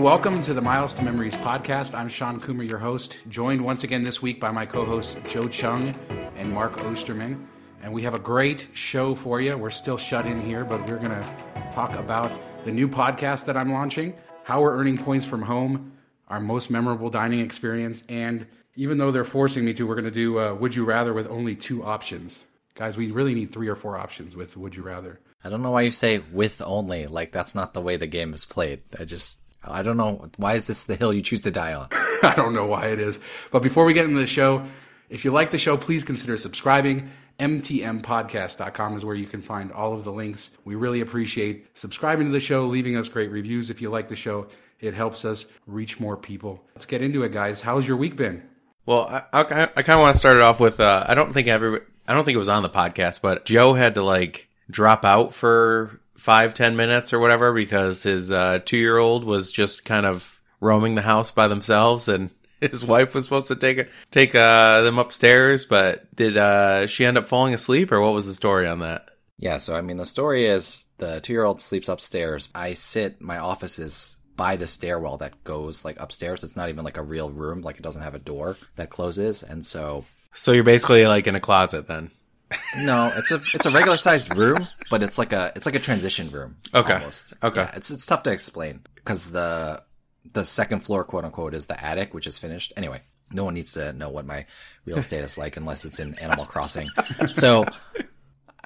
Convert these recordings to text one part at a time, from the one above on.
Welcome to the Miles to Memories podcast. I'm Shawn Coomer, your host, joined once again this week by my co hosts, Joe Chung and Mark Osterman. And we have a great show for you. We're still shut in here, but we're going to talk about the new podcast that I'm launching, how we're earning points from home, our most memorable dining experience, and even though they're forcing me to, we're going to do Would You Rather with only two options. Guys, we really need three or four options with Would You Rather. I don't know why you say with only. Like that's not the way the game is played. I just I don't know why is this the hill you choose to die on. I don't know why it is. But before we get into the show, if you like the show, please consider subscribing. MTMpodcast.com is where you can find all of the links. We really appreciate subscribing to the show, leaving us great reviews if you like the show. It helps us reach more people. Let's get into it, guys. How's your week been? Well, I, I, I kind of want to start it off with uh, I don't think every I don't think it was on the podcast, but Joe had to like drop out for five ten minutes or whatever because his uh, two year old was just kind of roaming the house by themselves and his wife was supposed to take take uh, them upstairs but did uh, she end up falling asleep or what was the story on that? Yeah so i mean the story is the two year old sleeps upstairs. I sit my office is by the stairwell that goes like upstairs. It's not even like a real room like it doesn't have a door that closes and so so you're basically like in a closet then no, it's a it's a regular sized room, but it's like a it's like a transition room. Okay. Almost. Okay. Yeah, it's it's tough to explain because the the second floor, quote unquote, is the attic, which is finished. Anyway, no one needs to know what my real estate is like unless it's in Animal Crossing. So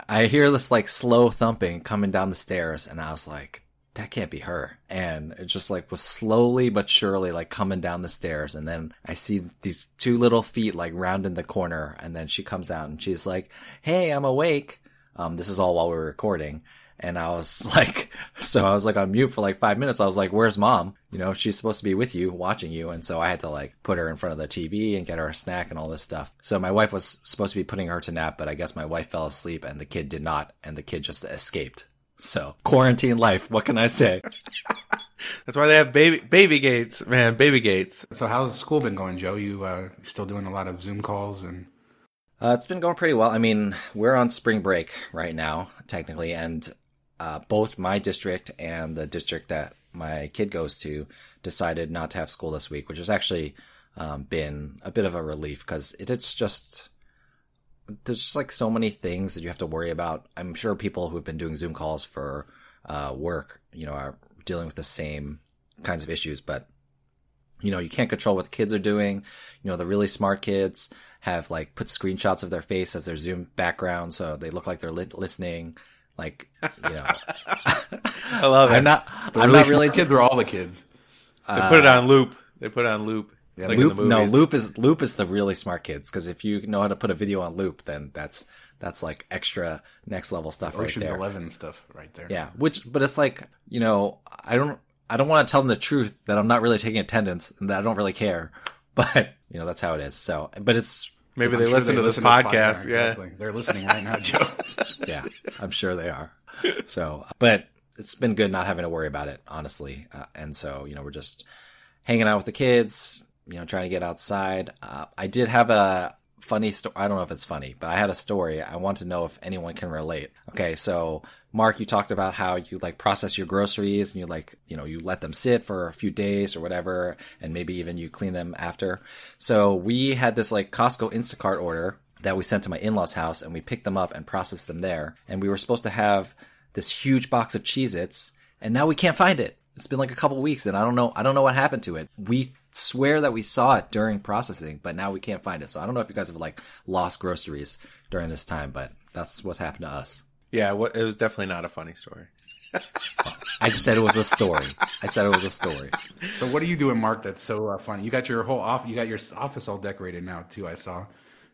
I hear this like slow thumping coming down the stairs, and I was like, that can't be her. And it just like was slowly but surely like coming down the stairs. And then I see these two little feet like rounding the corner. And then she comes out and she's like, Hey, I'm awake. Um, this is all while we are recording. And I was like, so I was like on mute for like five minutes. I was like, where's mom? You know, she's supposed to be with you, watching you. And so I had to like put her in front of the TV and get her a snack and all this stuff. So my wife was supposed to be putting her to nap, but I guess my wife fell asleep and the kid did not. And the kid just escaped. So quarantine life. What can I say? That's why they have baby baby gates, man. Baby gates. So how's school been going, Joe? You uh, still doing a lot of Zoom calls and? Uh, it's been going pretty well. I mean, we're on spring break right now, technically, and uh, both my district and the district that my kid goes to decided not to have school this week, which has actually um, been a bit of a relief because it, it's just there's just like so many things that you have to worry about. I'm sure people who've been doing Zoom calls for uh, work, you know, are dealing with the same kinds of issues, but you know, you can't control what the kids are doing. You know, the really smart kids have like put screenshots of their face as their Zoom background, so they look like they're li- listening. Like, you know, I love it. I'm not. The I'm really not really. smart kids or all the kids? they put it on loop. They put it on loop. Yeah, like loop, no, loop is loop is the really smart kids because if you know how to put a video on loop, then that's that's like extra next level stuff right there. Eleven stuff right there. Yeah, which but it's like you know I don't I don't want to tell them the truth that I'm not really taking attendance and that I don't really care, but you know that's how it is. So, but it's Maybe I'm they sure listen to this podcast. Yeah. exactly. They're listening right now, Joe. yeah, I'm sure they are. So, but it's been good not having to worry about it, honestly. Uh, and so, you know, we're just hanging out with the kids, you know, trying to get outside. Uh, I did have a funny story. I don't know if it's funny, but I had a story. I want to know if anyone can relate. Okay, so Mark, you talked about how you like process your groceries and you like, you know, you let them sit for a few days or whatever, and maybe even you clean them after. So we had this like Costco Instacart order that we sent to my in-laws house and we picked them up and processed them there. And we were supposed to have this huge box of Cheez-Its and now we can't find it. It's been like a couple weeks and I don't know I don't know what happened to it. We swear that we saw it during processing, but now we can't find it. So I don't know if you guys have like lost groceries during this time, but that's what's happened to us. Yeah, it was definitely not a funny story. I just said it was a story. I said it was a story. So what are you doing, Mark? That's so uh, funny. You got your whole off. You got your office all decorated now too. I saw.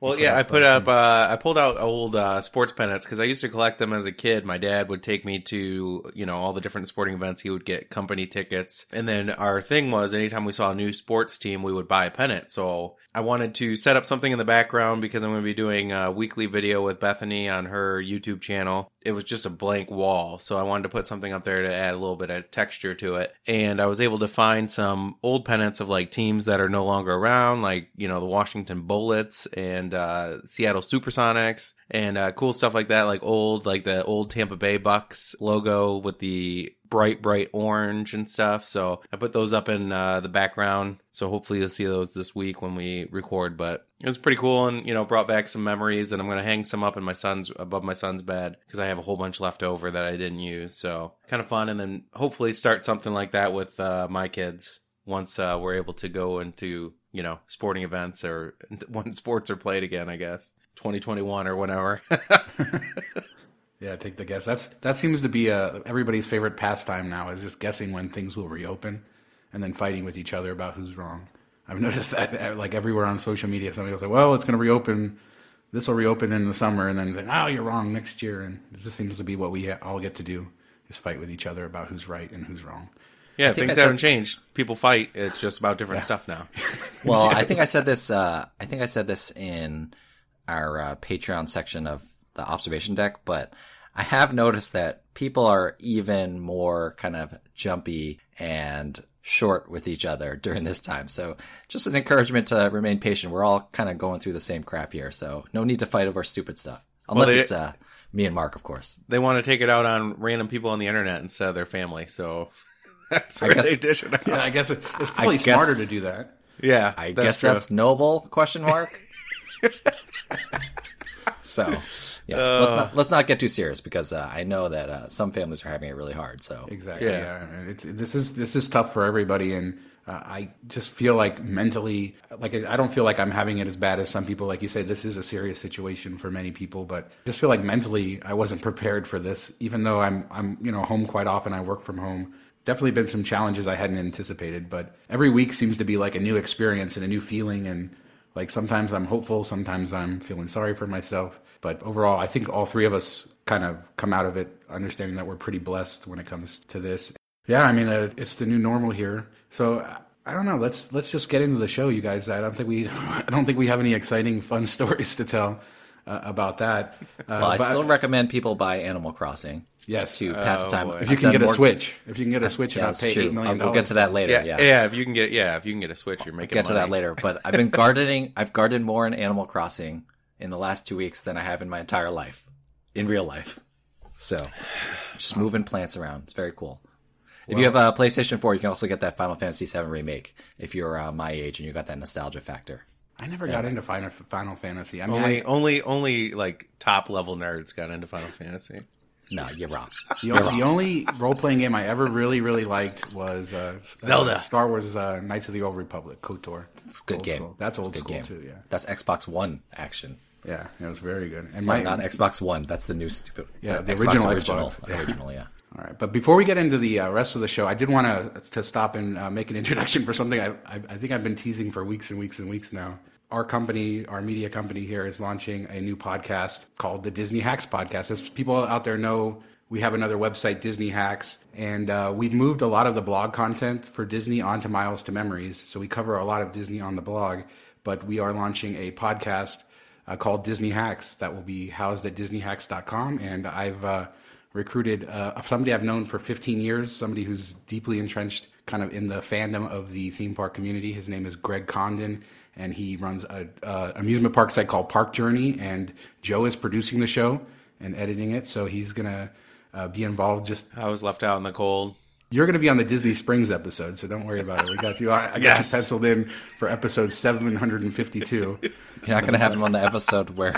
Well, yeah, I put up. Uh, I pulled out old uh, sports pennants because I used to collect them as a kid. My dad would take me to you know all the different sporting events. He would get company tickets, and then our thing was anytime we saw a new sports team, we would buy a pennant. So I wanted to set up something in the background because I'm going to be doing a weekly video with Bethany on her YouTube channel. It was just a blank wall, so I wanted to put something up there to add a little bit of texture to it. And I was able to find some old pennants of like teams that are no longer around, like you know the Washington Bullets and uh, Seattle Supersonics and uh, cool stuff like that, like old, like the old Tampa Bay Bucks logo with the bright, bright orange and stuff. So I put those up in uh, the background. So hopefully you'll see those this week when we record. But it was pretty cool, and you know, brought back some memories. And I'm gonna hang some up in my son's above my son's bed because I have a whole bunch left over that I didn't use. So kind of fun, and then hopefully start something like that with uh, my kids once uh, we're able to go into you know sporting events or when sports are played again. I guess. 2021 or whenever. yeah, take the guess. That's that seems to be uh, everybody's favorite pastime now is just guessing when things will reopen, and then fighting with each other about who's wrong. I've noticed that uh, like everywhere on social media, somebody will say, "Well, it's going to reopen. This will reopen in the summer," and then say, "Oh, you're wrong next year." And this just seems to be what we all get to do is fight with each other about who's right and who's wrong. Yeah, things said, haven't changed. People fight. It's just about different yeah. stuff now. well, I think I said this. Uh, I think I said this in our uh, Patreon section of the observation deck, but I have noticed that people are even more kind of jumpy and short with each other during this time. So just an encouragement to remain patient. We're all kind of going through the same crap here, so no need to fight over stupid stuff. Unless well, they, it's uh, me and Mark, of course. They want to take it out on random people on the internet instead of their family, so that's where I guess, they dish it out. Yeah, I guess it's probably smarter to do that. Yeah, I that's guess true. that's noble? Question mark. so yeah, uh, let's not let's not get too serious because uh, I know that uh, some families are having it really hard. So exactly, yeah, yeah. It's, this is this is tough for everybody, and uh, I just feel like mentally, like I don't feel like I'm having it as bad as some people. Like you say, this is a serious situation for many people, but I just feel like mentally I wasn't prepared for this. Even though I'm I'm you know home quite often, I work from home. Definitely been some challenges I hadn't anticipated, but every week seems to be like a new experience and a new feeling and like sometimes I'm hopeful, sometimes I'm feeling sorry for myself. But overall, I think all three of us kind of come out of it understanding that we're pretty blessed when it comes to this. Yeah, I mean, uh, it's the new normal here. So I don't know. Let's let's just get into the show, you guys. I don't think we I don't think we have any exciting, fun stories to tell uh, about that. Uh, well, I still recommend people buy Animal Crossing. Yes, to pass the time. Oh, if you can get a Switch, if you can get a Switch, yeah, and pay eight million. We'll get to that later. Yeah, yeah, yeah, If you can get, yeah, if you can get a Switch, you're making. I'll get money. to that later. But I've been gardening. I've gardened more in Animal Crossing in the last two weeks than I have in my entire life, in real life. So, just moving plants around. It's very cool. If well, you have a PlayStation 4, you can also get that Final Fantasy 7 remake if you're uh, my age and you got that nostalgia factor. I never yeah. got into Final Final Fantasy. I mean, only I, only only like top level nerds got into Final Fantasy. No, you're wrong. The, you're only, wrong. only role playing game I ever really really liked was uh, Zelda, uh, Star Wars uh, Knights of the Old Republic, KOTOR. It's a good old game. School. That's old school game. too. Yeah, that's Xbox One action. Yeah, it was very good. And my not Xbox One. That's the new stupid. Yeah, the Xbox original original, Xbox. original. Yeah. All right, but before we get into the uh, rest of the show, I did want to to stop and uh, make an introduction for something I, I I think I've been teasing for weeks and weeks and weeks now our company, our media company here, is launching a new podcast called the Disney Hacks Podcast. As people out there know, we have another website, Disney Hacks, and uh, we've moved a lot of the blog content for Disney onto Miles to Memories. So we cover a lot of Disney on the blog, but we are launching a podcast uh, called Disney Hacks that will be housed at DisneyHacks.com. And I've uh, recruited uh, somebody I've known for 15 years, somebody who's deeply entrenched kind of in the fandom of the theme park community. His name is Greg Condon and he runs an amusement park site called Park Journey. And Joe is producing the show and editing it, so he's gonna uh, be involved. Just I was left out in the cold. You're going to be on the Disney Springs episode, so don't worry about it. We got you. I, I yes. got you penciled in for episode 752. You're not going to have him on the episode where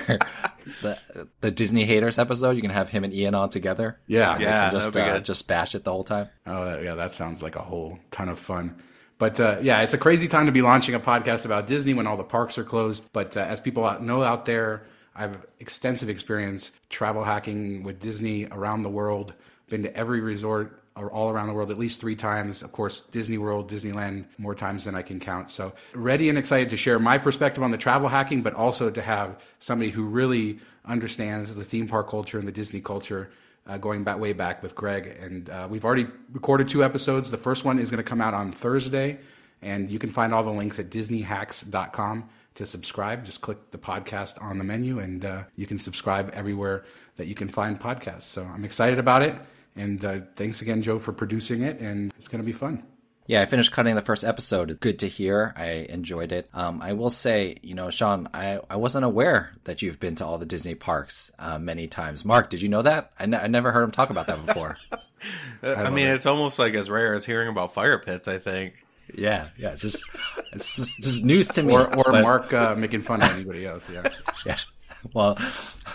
the the Disney haters episode. You can have him and Ian on together. Yeah, yeah, just uh, just bash it the whole time. Oh, yeah, that sounds like a whole ton of fun. But uh, yeah, it's a crazy time to be launching a podcast about Disney when all the parks are closed. But uh, as people know out there, I have extensive experience travel hacking with Disney around the world. been to every resort all around the world at least three times. Of course, Disney World, Disneyland, more times than I can count. So ready and excited to share my perspective on the travel hacking, but also to have somebody who really understands the theme park culture and the Disney culture. Uh, going back way back with Greg, and uh, we've already recorded two episodes. The first one is going to come out on Thursday, and you can find all the links at DisneyHacks.com to subscribe. Just click the podcast on the menu, and uh, you can subscribe everywhere that you can find podcasts. So I'm excited about it. And uh, thanks again, Joe, for producing it. And it's going to be fun. Yeah, I finished cutting the first episode. Good to hear. I enjoyed it. Um, I will say, you know, Shawn, I, I wasn't aware that you've been to all the Disney parks uh, many times. Mark, did you know that? I, n- I never heard him talk about that before. I, I mean, it. it's almost like as rare as hearing about fire pits, I think. Yeah, yeah, just it's just, just news to me. Or, or but... Mark uh, making fun of anybody else. Yeah, yeah. Well,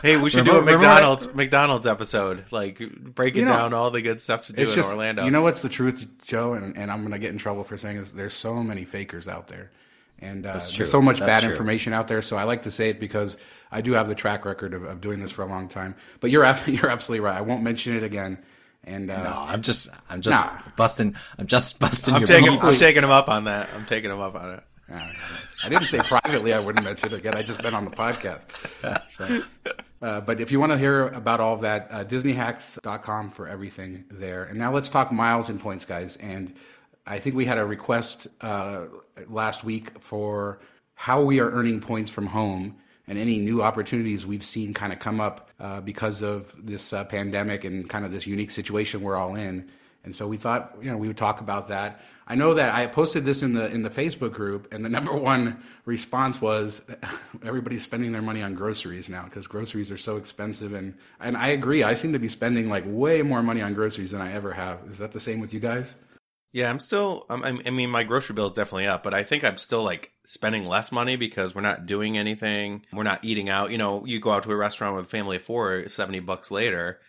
hey, we should remember, do a McDonald's I, McDonald's episode, like breaking you know, down all the good stuff to do in just, Orlando. You know what's the truth, Joe, and, and I'm going to get in trouble for saying is there's so many fakers out there, and uh, there's so much That's bad true. information out there. So I like to say it because I do have the track record of, of doing this for a long time. But you're you're absolutely right. I won't mention it again. And uh, no, I'm just I'm just nah. busting. I'm just busting. I'm taking I'm taking him up on that. I'm taking him up on it. I didn't say privately I wouldn't mention it again. I just been on the podcast. So, uh, but if you want to hear about all of that, uh, DisneyHacks.com for everything there. And now let's talk miles and points, guys. And I think we had a request uh, last week for how we are earning points from home and any new opportunities we've seen kind of come up uh, because of this uh, pandemic and kind of this unique situation we're all in. And so we thought, you know, we would talk about that. I know that I posted this in the in the Facebook group, and the number one response was everybody's spending their money on groceries now because groceries are so expensive, and and I agree. I seem to be spending like way more money on groceries than I ever have. Is that the same with you guys? Yeah, I'm still. I'm, I mean, my grocery bill is definitely up, but I think I'm still like spending less money because we're not doing anything. We're not eating out. You know, you go out to a restaurant with a family of four, seventy bucks later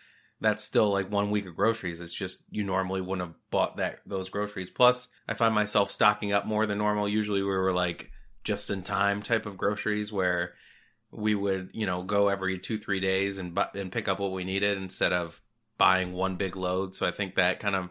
that's still like one week of groceries. It's just you normally wouldn't have bought that those groceries. Plus, I find myself stocking up more than normal. Usually, we were like just in time type of groceries where we would you know go every two three days and and pick up what we needed instead of buying one big load. So I think that kind of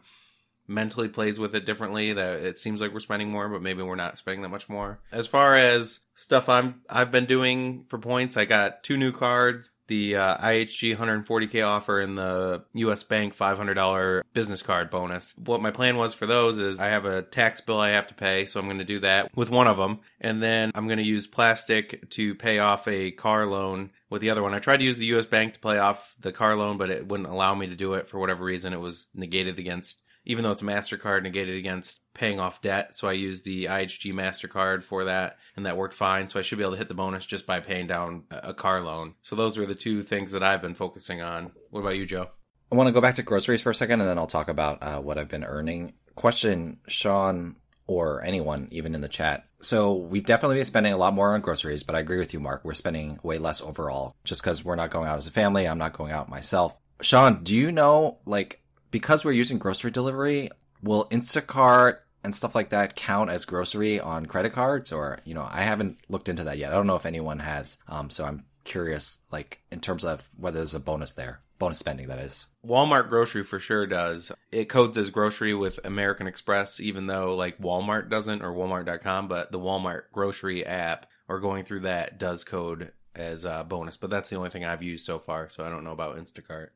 mentally plays with it differently that it seems like we're spending more but maybe we're not spending that much more as far as stuff i'm i've been doing for points i got two new cards the uh, ihg 140k offer and the us bank $500 business card bonus what my plan was for those is i have a tax bill i have to pay so i'm going to do that with one of them and then i'm going to use plastic to pay off a car loan with the other one. I tried to use the US Bank to pay off the car loan, but it wouldn't allow me to do it for whatever reason. It was negated against even though it's MasterCard negated against paying off debt. So I used the IHG MasterCard for that, and that worked fine. So I should be able to hit the bonus just by paying down a car loan. So those are the two things that I've been focusing on. What about you, Joe? I want to go back to groceries for a second, and then I'll talk about uh, what I've been earning. Question, Shawn, or anyone, even in the chat. So we've definitely been spending a lot more on groceries, but I agree with you, Mark. We're spending way less overall just because we're not going out as a family. I'm not going out myself. Shawn, do you know, like, because we're using grocery delivery, will Instacart and stuff like that count as grocery on credit cards? Or, you know, I haven't looked into that yet. I don't know if anyone has. Um, so I'm curious, like, in terms of whether there's a bonus there. Bonus spending, that is. Walmart grocery for sure does. It codes as grocery with American Express, even though, like, Walmart doesn't or Walmart.com, but the Walmart grocery app or going through that does code as a bonus. But that's the only thing I've used so far, so I don't know about Instacart.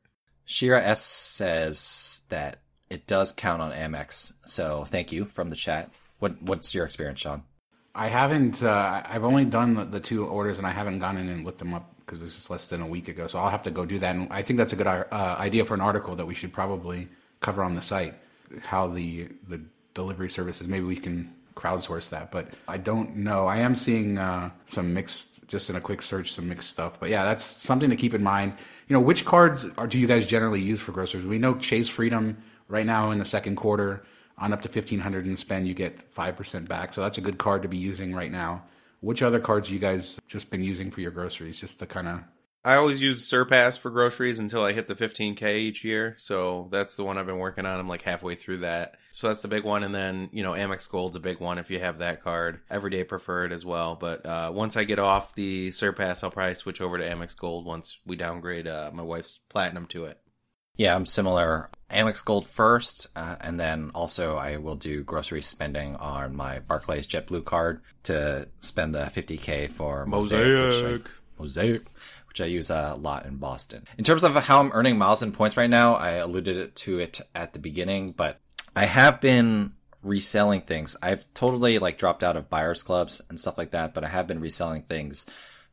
Shira S says that it does count on Amex. So thank you from the chat. What what's your experience, Shawn? I haven't. Uh, I've only done the, the, two orders, and I haven't gone in and looked them up because it was just less than a week ago. So I'll have to go do that. And I think that's a good uh, idea for an article that we should probably cover on the site. How the the delivery services. Maybe we can crowdsource that, but I don't know. I am seeing uh, some mixed, just in a quick search, some mixed stuff. But yeah, that's something to keep in mind you know, which cards are, do you guys generally use for groceries? We know Chase Freedom right now in the second quarter on up to fifteen hundred in spend, you get five percent back. So that's a good card to be using right now. Which other cards you guys just been using for your groceries, just to kind of I always use Surpass for groceries until I hit the 15k each year. So that's the one I've been working on. I'm like halfway through that. So that's the big one. And then, you know, Amex Gold's a big one if you have that card. Everyday preferred as well. But uh, once I get off the Surpass, I'll probably switch over to Amex Gold once we downgrade uh, my wife's Platinum to it. Yeah, I'm similar. Amex Gold first, uh, and then also I will do grocery spending on my Barclays JetBlue card to spend the 50k for Mosaic. Mosaic. Mosaic, which I use a lot in Boston. In terms of how I'm earning miles and points right now, I alluded to it at the beginning, but I have been reselling things. I've totally like dropped out of buyers clubs and stuff like that, but I have been reselling things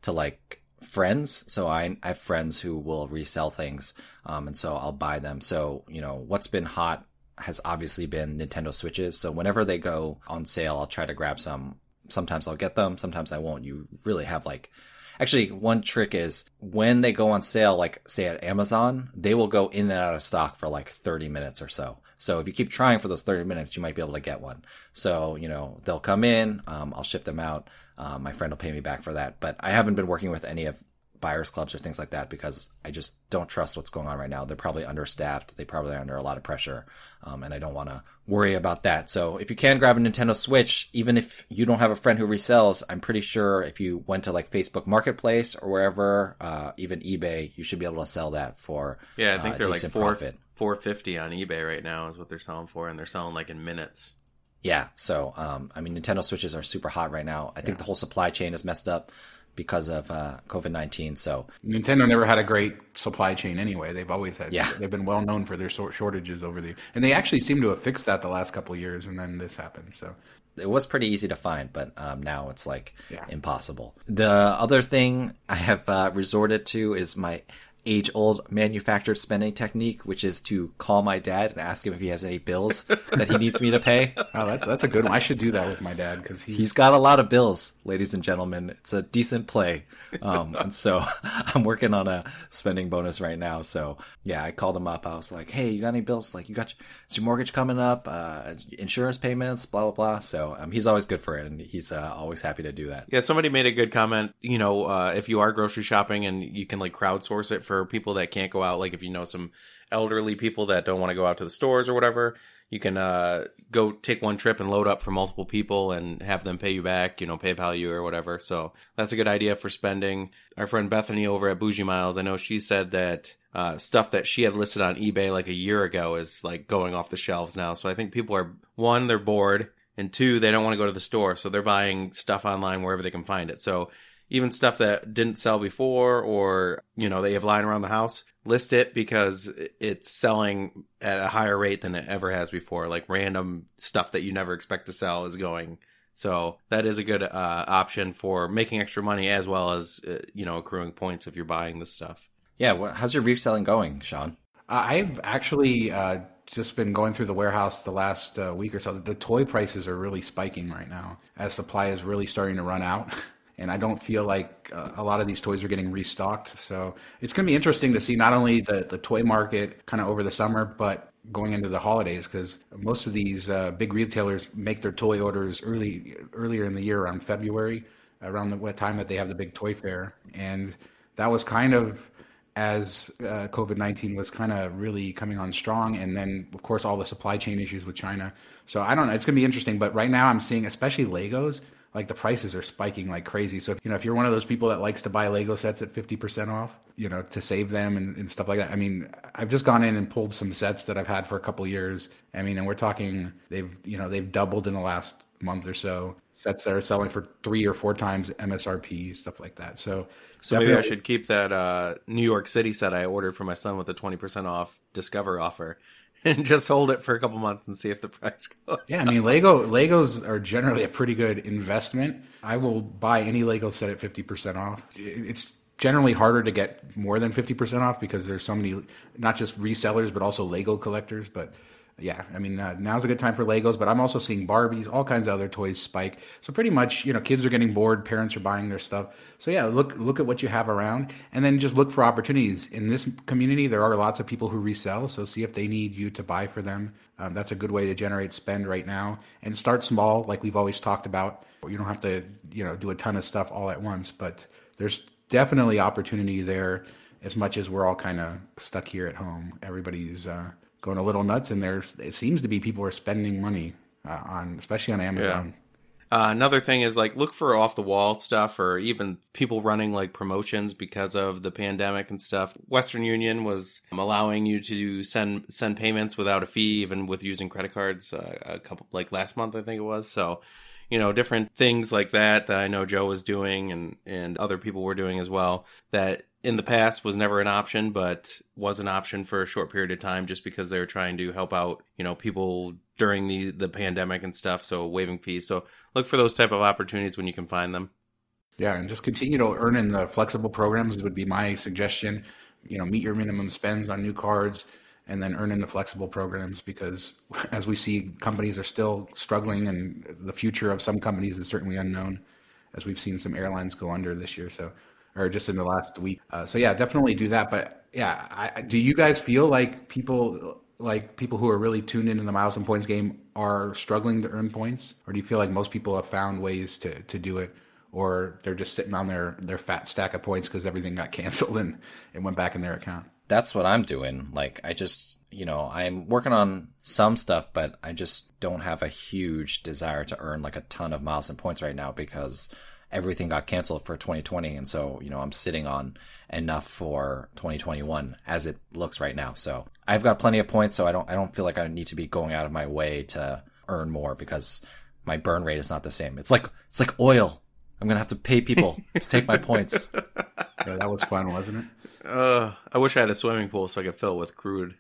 to like friends. So I, I have friends who will resell things. Um, and so I'll buy them. So, you know, what's been hot has obviously been Nintendo Switches. So whenever they go on sale, I'll try to grab some. Sometimes I'll get them. Sometimes I won't. You really have like, actually one trick is when they go on sale, like say at Amazon, they will go in and out of stock for like 30 minutes or so. So if you keep trying for those 30 minutes, you might be able to get one. So, you know, they'll come in, um, I'll ship them out. Um, my friend will pay me back for that. But I haven't been working with any of buyers clubs or things like that because I just don't trust what's going on right now. They're probably understaffed. They probably are under a lot of pressure. Um, and I don't want to worry about that. So if you can grab a Nintendo Switch, even if you don't have a friend who resells, I'm pretty sure if you went to like Facebook Marketplace or wherever, uh, even eBay, you should be able to sell that for yeah. I think uh, they're like four four fifty on eBay right now is what they're selling for, and they're selling like in minutes. Yeah. So um, I mean, Nintendo Switches are super hot right now. I think the whole supply chain is messed up because of uh, COVID nineteen. So Nintendo never had a great supply chain anyway. They've always had. Yeah. They've been well known for their shortages over the, and they actually seem to have fixed that the last couple of years, and then this happened. So it was pretty easy to find, but um, now it's like Yeah. impossible. The other thing I have uh, resorted to is my age old manufactured spending technique, which is to call my dad and ask him if he has any bills that he needs me to pay. oh, that's that's a good one. I should do that with my dad because he, He's got a lot of bills, ladies and gentlemen. It's a decent play. Um, and so I'm working on a spending bonus right now. So yeah, I called him up. I was like, Hey, you got any bills? Like you got, is your mortgage coming up? Uh, insurance payments, blah, blah, blah. So, um, he's always good for it and he's, uh, always happy to do that. Yeah, somebody made a good comment. You know, uh, if you are grocery shopping and you can like crowdsource it for people that can't go out, like if you know some elderly people that don't want to go out to the stores or whatever, you can uh, go take one trip and load up for multiple people and have them pay you back, you know, PayPal you or whatever. So that's a good idea for spending. Our friend Bethany over at Bougie Miles, I know she said that uh, stuff that she had listed on eBay like a year ago is like going off the shelves now. So I think people are one, they're bored, and two, they don't want to go to the store, so they're buying stuff online wherever they can find it. So even stuff that didn't sell before or you know they have lying around the house list it because it's selling at a higher rate than it ever has before like random stuff that you never expect to sell is going so that is a good uh, option for making extra money as well as uh, you know accruing points if you're buying this stuff Yeah. wha- How's your reselling going, Shawn? Uh, I've actually uh, just been going through the warehouse the last uh, week or so. The toy prices are really spiking right now as supply is really starting to run out. And I don't feel like uh, a lot of these toys are getting restocked. So it's going to be interesting to see not only the, the toy market kind of over the summer, but going into the holidays because most of these uh, big retailers make their toy orders early earlier in the year around February, around the time that they have the big toy fair. And that was kind of as uh, COVID 19 was kind of really coming on strong. And then, of course, all the supply chain issues with China. So I don't know. It's going to be interesting. But right now, I'm seeing, especially Legos, like the prices are spiking like crazy. So, you know, if you're one of those people that likes to buy Lego sets at 50% off, you know, to save them and, and stuff like that. I mean, I've just gone in and pulled some sets that I've had for a couple years. I mean, and we're talking, they've, you know, they've doubled in the last month or so. Sets that are selling for three or four times MSRP, stuff like that. So, so maybe I should keep that uh, New York City set I ordered for my son with the 20% off Discover offer and just hold it for a couple months and see if the price goes Yeah, I mean Lego Legos are generally a pretty good investment. I will buy any Lego set at fifty percent off. It's generally harder to get more than fifty percent off because there's so many, not just resellers but also Lego collectors. But yeah, I mean uh, now's a good time for Legos. But I'm also seeing Barbies, all kinds of other toys spike. So pretty much, you know, kids are getting bored, parents are buying their stuff. So yeah, look look at what you have around, and then just look for opportunities. In this community, there are lots of people who resell. So see if they need you to buy for them. Um, that's a good way to generate spend right now, and start small, like we've always talked about. You don't have to, you know, do a ton of stuff all at once, but there's definitely opportunity there. As much as we're all kind of stuck here at home, everybody's uh, going a little nuts, and there's it seems to be people are spending money uh, on, especially on Amazon. Uh, another thing is like look for off the wall stuff or even people running like promotions because of the pandemic and stuff. Western Union was um, allowing you to send send payments without a fee, even with using credit cards. Uh, a couple like last month, I think it was. So, you know, different things like that that I know Joe was doing and and other people were doing as well. That in the past was never an option, but was an option for a short period of time just because they were trying to help out, you know, people during the the pandemic and stuff. So waiving fees. So look for those type of opportunities when you can find them. Yeah, and just continue to earn in the flexible programs would be my suggestion. You know, meet your minimum spends on new cards and then earn in the flexible programs because as we see companies are still struggling and the future of some companies is certainly unknown as we've seen some airlines go under this year. So or just in the last week. Uh, so yeah, definitely do that. But yeah, I, do you guys feel like people like people who are really tuned into the miles and points game are struggling to earn points, or do you feel like most people have found ways to to do it? Or they're just sitting on their, their fat stack of points because everything got canceled and it went back in their account. That's what I'm doing. Like, I just, you know, I'm working on some stuff, but I just don't have a huge desire to earn like a ton of miles and points right now because everything got canceled for 2020 and so you know i'm sitting on enough for 2021 as it looks right now. So i've got plenty of points so i don't i don't feel like i need to be going out of my way to earn more because my burn rate is not the same. It's like it's like oil. I'm gonna have to pay people to take my points. Yeah, that was fun wasn't it? Uh i wish i had a swimming pool so i could fill with crude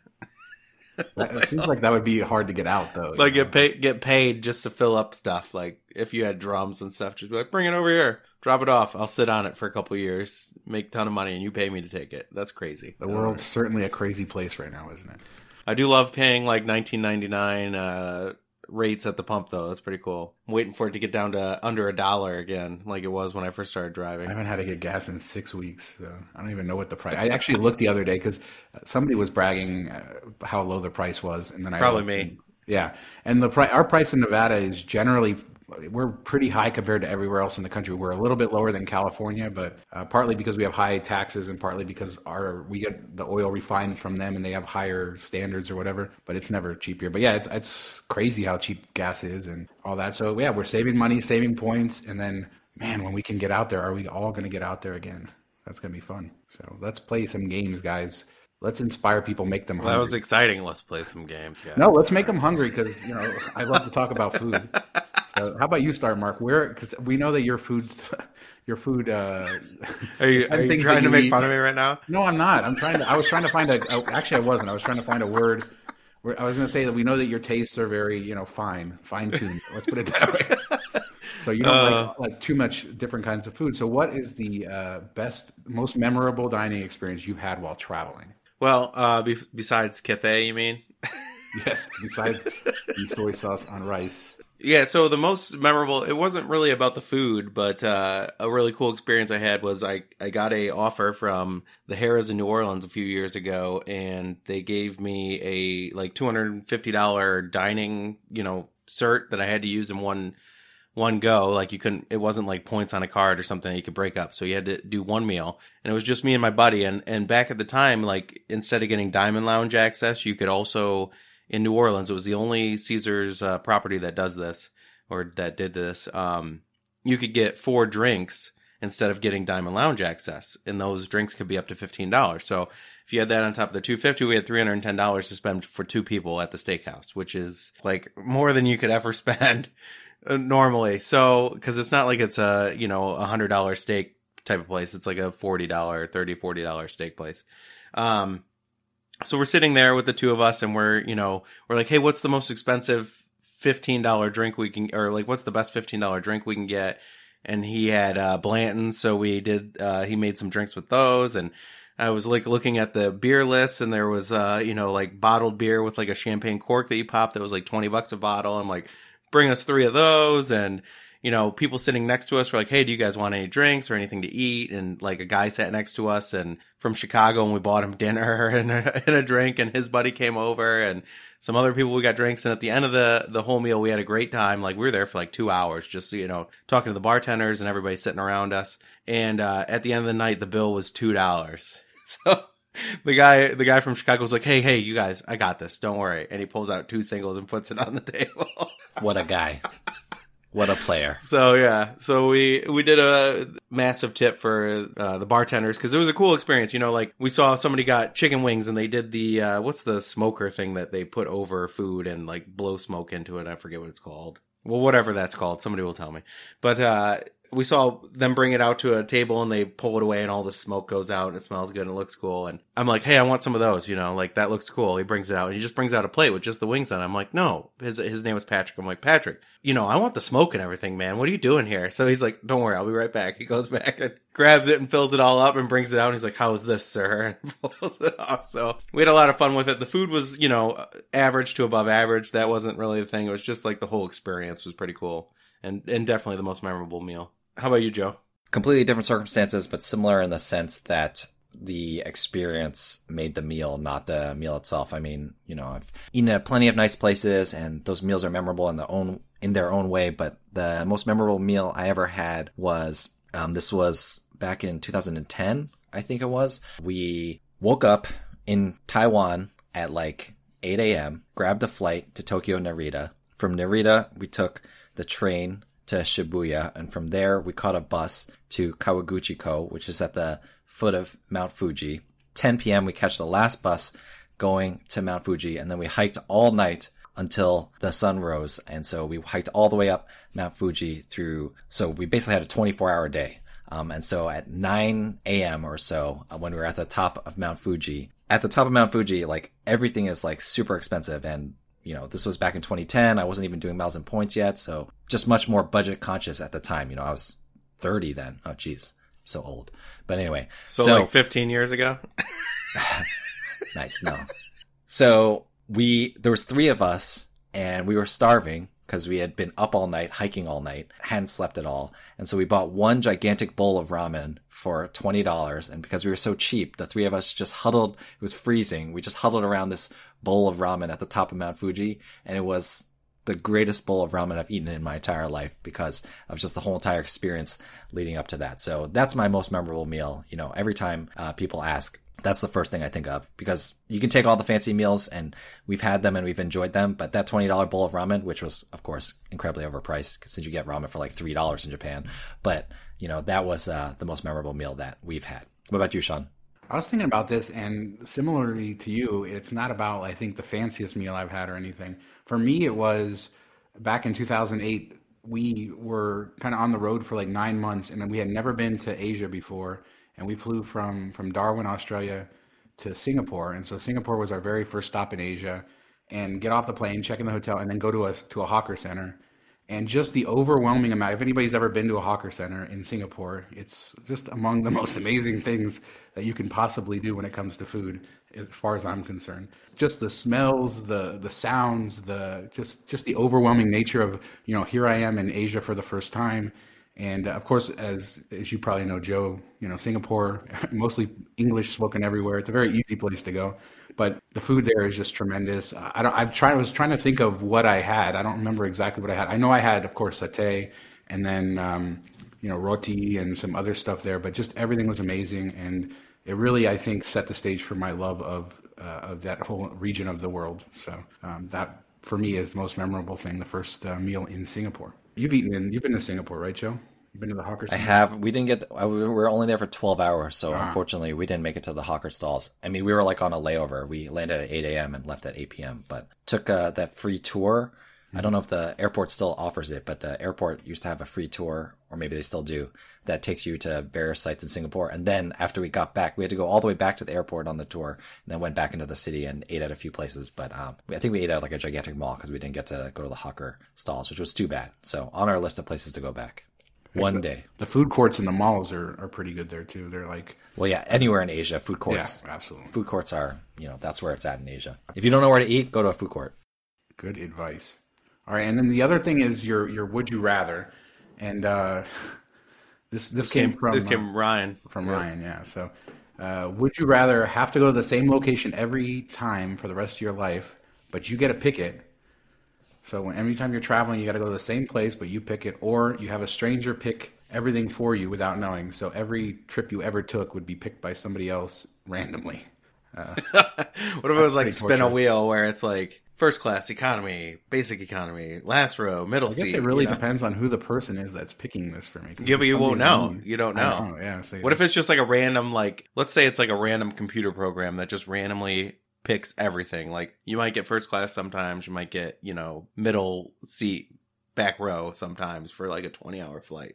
it seems like that would be hard to get out though. Like get paid, get paid just to fill up stuff. Like if you had drums and stuff, just be like, bring it over here, drop it off. I'll sit on it for a couple years, make a ton of money, and you pay me to take it. That's crazy. The world's certainly a crazy place right now, isn't it? I do love paying like 19.99 uh, rates at the pump though. That's pretty cool. I'm waiting for it to get down to under a dollar again, like it was when I first started driving. I haven't had to get gas in six weeks, so I don't even know what the price. I actually looked the other day because somebody was bragging uh, how low the price was, and then I probably me. And, yeah, and the price, our price in Nevada is generally we're pretty high compared to everywhere else in the country. We're a little bit lower than California, but uh, partly because we have high taxes and partly because our we get the oil refined from them and they have higher standards or whatever. But it's never cheap here. But yeah, it's it's crazy how cheap gas is and all that. So yeah, we're saving money, saving points, and then man, when we can get out there, are we all going to get out there again? That's going to be fun. So let's play some games, guys. Let's inspire people, make them. Well, that was exciting. Let's play some games, guys. No, let's make them hungry because you know I love to talk about food. How about you start, Mark? Where because we know that your food, your food. Uh, are you, are you trying to make eat. fun of me right now? No, I'm not. I'm trying to. I was trying to find a. Actually, I wasn't. I was trying to find a word. Where I was going to say that we know that your tastes are very, you know, fine, fine tuned. Let's put it that way. so you don't uh, like, like, too much different kinds of food. So what is the uh, best, most memorable dining experience you've had while traveling? Well, uh, be- besides Cathay, you mean? yes, besides the soy sauce on rice. Yeah, so the most memorable it wasn't really about the food, but uh, a really cool experience I had was I, I got a offer from the Harrah's in New Orleans a few years ago and they gave me a like two hundred and fifty dollar dining, you know, cert that I had to use in one one go. Like you couldn't it wasn't like points on a card or something that you could break up. So you had to do one meal. And it was just me and my buddy and, and back at the time, like instead of getting Diamond Lounge access, you could also in New Orleans. It was the only Caesars uh, property that does this or that did this. Um, you could get four drinks instead of getting Diamond Lounge access, and those drinks could be up to fifteen dollars. So if you had that on top of the two fifty, we had three hundred and ten dollars to spend for two people at the steakhouse, which is like more than you could ever spend uh, normally. So because it's not like it's a you know a hundred dollar steak type of place, it's like a forty dollar, thirty forty dollar steak place. Um, so we're sitting there with the two of us and we're, you know, we're like, Hey, what's the most expensive $15 drink we can, or like, what's the best $15 drink we can get? And he had, uh, Blanton. So we did, uh, he made some drinks with those and, I was like looking at the beer list and there was, uh, you know, like bottled beer with like a champagne cork that you pop that was like 20 bucks a bottle. I'm like, bring us three of those. And, you know, people sitting next to us were like, Hey, do you guys want any drinks or anything to eat? And like a guy sat next to us and from Chicago and we bought him dinner and a, and a drink and his buddy came over and some other people we got drinks. And at the end of the, the whole meal, we had a great time. Like we were there for like two hours, just, you know, talking to the bartenders and everybody sitting around us. And, uh, at the end of the night, the bill was $2. So, the guy the guy from Chicago was like, "Hey, hey, you guys, I got this. Don't worry." And he pulls out two singles and puts it on the table. what a guy! What a player. So yeah, so we we did a massive tip for uh, the bartenders because it was a cool experience. You know, like we saw somebody got chicken wings and they did the uh, what's the smoker thing that they put over food and like blow smoke into it. I forget what it's called. Well, whatever that's called, somebody will tell me. But uh, we saw them bring it out to a table and they pull it away and all the smoke goes out and it smells good and it looks cool. And I'm like, hey, I want some of those. You know, like that looks cool. He brings it out and he just brings out a plate with just the wings on. it. I'm like, no, his his name was Patrick. I'm like, Patrick, you know, I want the smoke and everything, man. What are you doing here? So he's like, don't worry, I'll be right back. He goes back and grabs it and fills it all up and brings it out. And he's like, how is this, sir? And pulls it off. So we had a lot of fun with it. The food was, you know, average to above average. That wasn't really the thing. It was just like the whole experience was pretty cool and and definitely the most memorable meal. How about you, Joe? Completely different circumstances, but similar in the sense that the experience made the meal, not the meal itself. I mean, you know, I've eaten at plenty of nice places and those meals are memorable in their own, in their own way. But the most memorable meal I ever had was, um, this was back in 2010, I think it was. We woke up in Taiwan at like 8 a.m., grabbed a flight to Tokyo Narita. From Narita, we took the train to Shibuya, and from there we caught a bus to Kawaguchiko, which is at the foot of Mount Fuji. 10 p.m. we catch the last bus going to Mount Fuji, and then we hiked all night until the sun rose. And so we hiked all the way up Mount Fuji through. So we basically had a 24 hour day. Um, and so at 9 a.m. or so, uh, when we were at the top of Mount Fuji, at the top of Mount Fuji, like everything is like super expensive and you know, this was back in 2010. I wasn't even doing miles and points yet. So just much more budget conscious at the time. You know, I was 30 then. Oh, geez. So old. But anyway. So, so like 15 years ago? nice. No. So we, there was three of us and we were starving because we had been up all night, hiking all night, hadn't slept at all. And so we bought one gigantic bowl of ramen for $20. And because we were so cheap, the three of us just huddled, it was freezing. We just huddled around this bowl of ramen at the top of Mount Fuji. And it was the greatest bowl of ramen I've eaten in my entire life because of just the whole entire experience leading up to that. So that's my most memorable meal. You know, every time uh, people ask, that's the first thing I think of because you can take all the fancy meals and we've had them and we've enjoyed them, but that $20 bowl of ramen, which was of course incredibly overpriced since you get ramen for like $3 in Japan, but you know, that was uh, the most memorable meal that we've had. What about you, Shawn? I was thinking about this, and similarly to you, it's not about I think the fanciest meal I've had or anything. For me, it was back in 2008. We were kind of on the road for like nine months, and we had never been to Asia before and we flew from from Darwin, Australia, to Singapore. And so Singapore was our very first stop in Asia. And get off the plane, check in the hotel, and then go to a to a hawker center. And just the overwhelming amount. If anybody's ever been to a hawker center in Singapore, it's just among the most amazing things that you can possibly do when it comes to food, as far as I'm concerned. Just the smells, the the sounds, the just just the overwhelming nature of you know here I am in Asia for the first time and of course, as as you probably know, Joe, you know Singapore, mostly English spoken everywhere. It's a very easy place to go, but the food there is just tremendous. I don't. I've tried. I was trying to think of what I had. I don't remember exactly what I had. I know I had, of course, satay, and then um, you know roti and some other stuff there. But just everything was amazing, and it really, I think, set the stage for my love of uh, of that whole region of the world. So um, that for me is the most memorable thing. The first uh, meal in Singapore. You've eaten in. You've been to Singapore, right, Joe? You've been to the hawker. Stalls? I have. We didn't get. we were only there for twelve hours, so ah. unfortunately, we didn't make it to the hawker stalls. I mean, we were like on a layover. We landed at eight a.m. and left at eight p.m. But took uh, that free tour. I don't know if the airport still offers it, but the airport used to have a free tour, or maybe they still do, that takes you to various sites in Singapore. And then after we got back, we had to go all the way back to the airport on the tour, and then went back into the city and ate at a few places. But um, I think we ate at like a gigantic mall because we didn't get to go to the hawker stalls, which was too bad. So on our list of places to go back. One day. The food courts in the malls are, are pretty good there too. They're like Well yeah, anywhere in Asia, food courts. Yeah, absolutely. Food courts are, you know, that's where it's at in Asia. If you don't know where to eat, go to a food court. Good advice. All right, and then the other thing is your your would you rather, and uh, this, this, this came, came, from this came uh, Ryan from yeah. Ryan, yeah. So, uh, would you rather have to go to the same location every time for the rest of your life, but you get to pick it? So when every time you're traveling, you got to go to the same place, but you pick it, or you have a stranger pick everything for you without knowing. So every trip you ever took would be picked by somebody else randomly. Uh, what if it was like spin a wheel where it's like first class economy, basic economy, last row, middle I guess seat? it really you know? depends on who the person is that's picking this for me. Yeah, but you won't know. mean- You don't I know. Yeah. So What if it's just like a random, like, let's say it's like a random computer program that just randomly picks everything. Like, you might get first class sometimes, you might get, you know, middle seat, back row sometimes for like a 20 hour flight.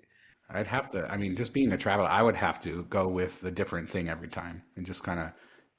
I'd have to. I mean, just being a traveler, I would have to go with a different thing every time and just kind of,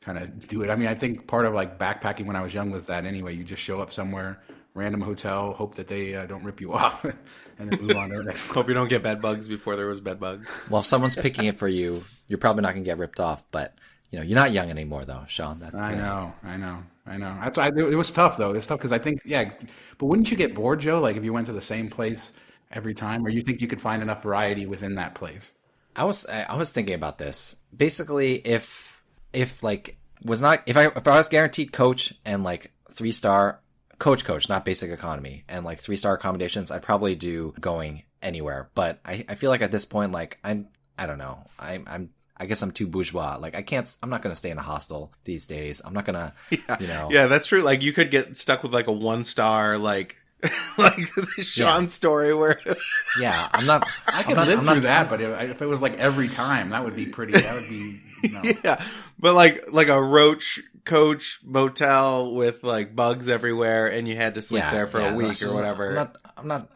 kind of do it. I mean, I think part of like backpacking when I was young was that anyway. You just show up somewhere, random hotel, hope that they uh, don't rip you off, and then move on to the next. Hope you don't get bed bugs before there was bed bugs. Well, if someone's picking it for you, you're probably not going to get ripped off. But you know, you're not young anymore, though, Shawn. That's I know, I know, I know. That's why it was tough though. It's tough because I think, yeah. But wouldn't you get bored, Joe? Like if you went to the same place every time, or you think you could find enough variety within that place? I was I I was thinking about this. Basically, if if like was not if I if I was guaranteed coach and like three star coach coach, not basic economy, and like three star accommodations, I'd probably do going anywhere. But I, I feel like at this point, like I'm I don't know. I'm I'm I guess I'm too bourgeois. Like I can't I'm not gonna stay in a hostel these days. I'm not gonna you know Yeah, that's true. Like, you could get stuck with like a one star, like, like the Shawn story where yeah, I'm not I could not- live I'm through not- that, but if, if it was like every time, that would be pretty. That would be. No. yeah, but like like a roach coach motel with like bugs everywhere, and you had to sleep there for yeah, a week or whatever. I'm not, I'm not,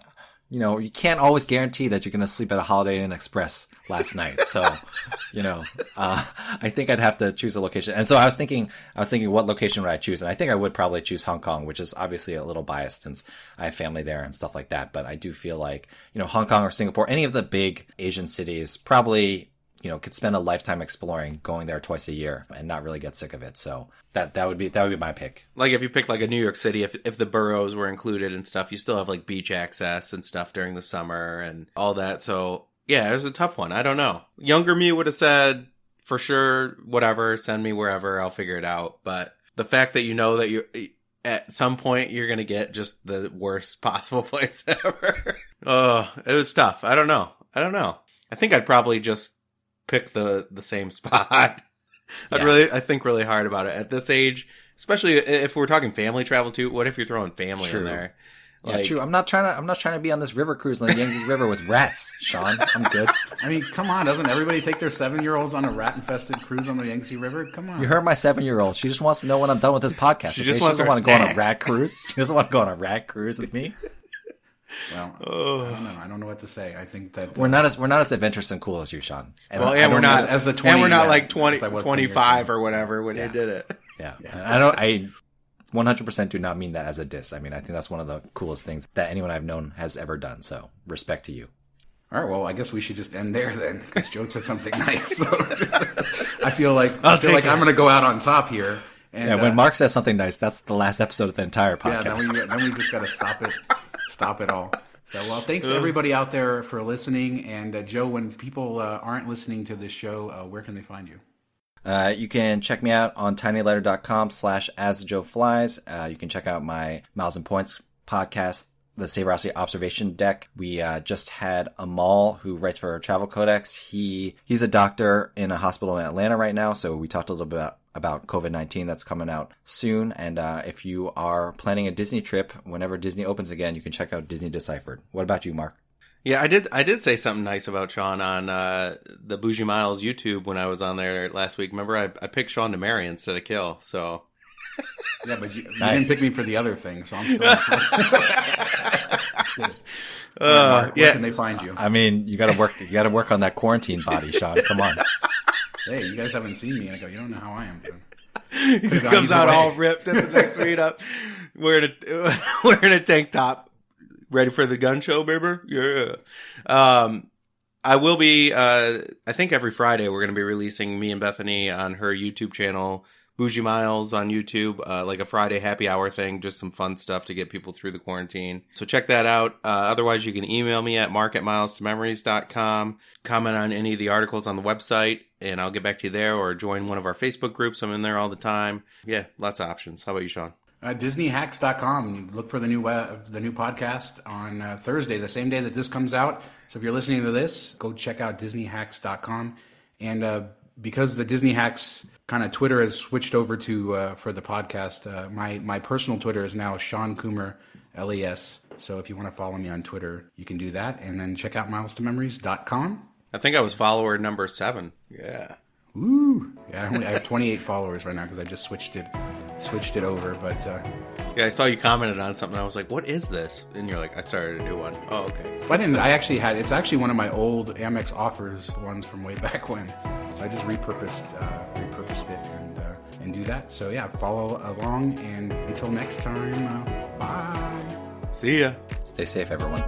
you know, you can't always guarantee that you're going to sleep at a Holiday Inn Express last night. So, you know, uh, I think I'd have to choose a location. And so I was thinking, I was thinking, what location would I choose? And I think I would probably choose Hong Kong, which is obviously a little biased since I have family there and stuff like that. But I do feel like, you know, Hong Kong or Singapore, any of the big Asian cities, probably you know, could spend a lifetime exploring, going there twice a year and not really get sick of it. So that, that would be, that would be my pick. like if you pick like a New York City, if if the boroughs were included and stuff, you still have like beach access and stuff during the summer and all that. So yeah, it was a tough one. I don't know. Younger me would have said for sure, whatever, send me wherever, I'll figure it out. But the fact that you know that you at some point you're gonna get just the worst possible place ever. oh, it was tough. I don't know. I don't know. I think I'd probably just pick the the same spot. I'd Yeah. really, I think really hard about it at this age, especially if we're talking family travel too. What if you're throwing family True. in there? Yeah, true. I'm not trying to. I'm not trying to be on this river cruise on the Yangtze River with rats, Shawn. I'm good. I mean, come on! Doesn't everybody take their seven-year-olds on a rat-infested cruise on the Yangtze River? Come on! You heard my seven year old. She just wants to know when I'm done with this podcast. She okay? just she doesn't want to go on a rat cruise. She doesn't want to go on a rat cruise with me. Well, I don't know. I don't know what to say. I think that We're not as we're not as adventurous and cool as you, Shawn. And Well, I- I and we're don't not as the and we're not yeah, like 20, as I was 25 or whatever when Yeah. you did it. Yeah, I don't. I 100% do not mean that as a diss. I mean, I think that's one of the coolest things that anyone I've known has ever done. So respect to you. All right. Well, I guess we should just end there then, because Joe said something nice. So I feel like I'll i feel like that. I'm going to go out on top here. And Yeah, when uh, Mark says something nice, that's the last episode of the entire yeah, podcast. then we then we just got to stop it, stop it all. So, well, thanks everybody out there for listening. And uh, Joe, when people uh, aren't listening to this show, uh, where can they find you? Uh, you can check me out on tinyletter.com slash as Joe flies. Uh, you can check out my Miles and Points podcast, the Saverocity Observation Deck. We uh, just had Amal, who writes for Travel Codex. He he's a doctor in a hospital in Atlanta right now, so we talked a little bit about, about COVID nineteen that's coming out soon. And uh, if you are planning a Disney trip, whenever Disney opens again, you can check out Disney Deciphered. What about you, Mark? Yeah, I did. I did say something nice about Shawn on uh, the Bougie Miles YouTube when I was on there last week. Remember, I, I picked Shawn to marry instead of kill. So Yeah, but you, you didn't pick me for the other thing, so I'm still. Uh, Mark, where yeah. can they find you? I mean, you got to work. You got to work on that quarantine body, Shawn. Come on. Hey, you guys haven't seen me. I go, you don't know how I am, dude. he just comes out way. all ripped at the next meetup, wearing a wearing a tank top, ready for the gun show, baby. Yeah. Um, I will be. Uh, I think every Friday we're going to be releasing me and Bethany on her YouTube channel, Bougie Miles on YouTube, uh, like a Friday happy hour thing, just some fun stuff to get people through the quarantine. So check that out. Uh, otherwise, you can email me at mark at milestomemories.com, comment on any of the articles on the website, and I'll get back to you there, or join one of our Facebook groups. I'm in there all the time. Yeah, lots of options. How about you, Shawn? Uh, DisneyHacks.com. Look for the new web, the new podcast on uh, Thursday, the same day that this comes out. So if you're listening to this, go check out DisneyHacks.com. And uh, because the Disney Hacks kind of Twitter has switched over to uh, for the podcast. Uh, my my personal Twitter is now Shawn Coomer Les. So if you want to follow me on Twitter, you can do that, and then check out milestomemories.com. I think I was follower number seven. Yeah. Ooh, yeah. I, only, I have 28 followers right now because I just switched it switched it over. But uh, Yeah, I saw you commented on something. I was like, "What is this?" And you're like, "I started a new one." Oh, okay. I didn't. I actually had. It's actually one of my old Amex offers ones from way back when. So I just repurposed uh, repurposed it and uh, and do that. So yeah, follow along. And until next time, uh, bye. See ya. Stay safe, everyone.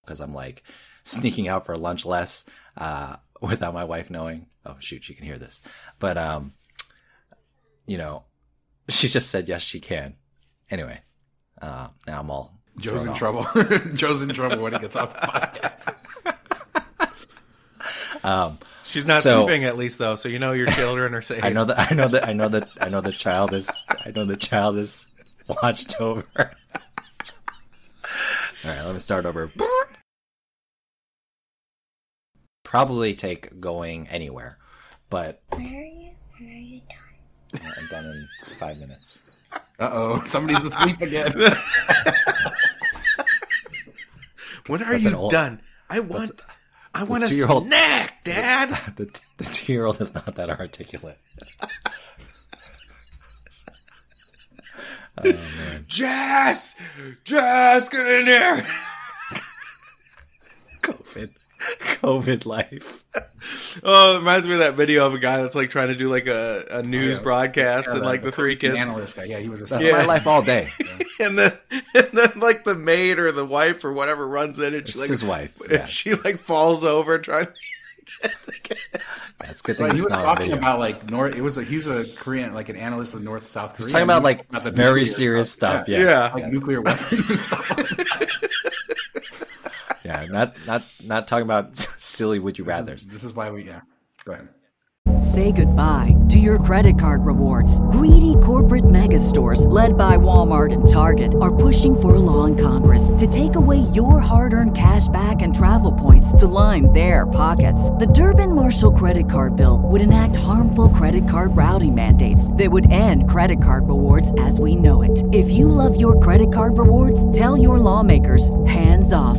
Because I'm like sneaking out for lunch less uh, without my wife knowing. Oh shoot, she can hear this. But um, you know, she just said yes, she can. Anyway, uh, now I'm all Joe's in off. trouble. Joe's in trouble when he gets off the podcast. She's not So- sleeping at least though, so you know your children are safe. I know that I know that I know that I know the child is I know the child is watched over. All right, let me start over. Probably take going anywhere, but Where are you? When are you done? I'm done in five minutes. Uh oh, somebody's asleep again. When are That's you old- done? I want. I want a snack, Dad. The, the two year old is not that articulate. oh man, Jess, Jess, get in there. COVID, COVID life. Oh, it reminds me of that video of a guy that's like trying to do like a, a oh, news yeah. broadcast and like the, three kids, analyst guy. Yeah, he was a. That's Yeah. my life all day. and then and then like the maid or the wife or whatever runs in and she like his wife. Yeah. she like falls over trying. That's a good thing. But he was talking about like North. It was a, he's a Korean, like an analyst of North South Korea. He's talking about like the very serious stuff. Yeah. yes. Yeah. like nuclear weapons and stuff. Like that. Yeah, not not not talking about silly would you rather's. This is why we. Yeah, go ahead. Say goodbye to your credit card rewards. Greedy corporate mega stores, led by Walmart and Target, are pushing for a law in Congress to take away your hard earned cash back and travel points to line their pockets. The Durbin Marshall credit card bill would enact harmful credit card routing mandates that would end credit card rewards as we know it. If you love your credit card rewards, tell your lawmakers hands off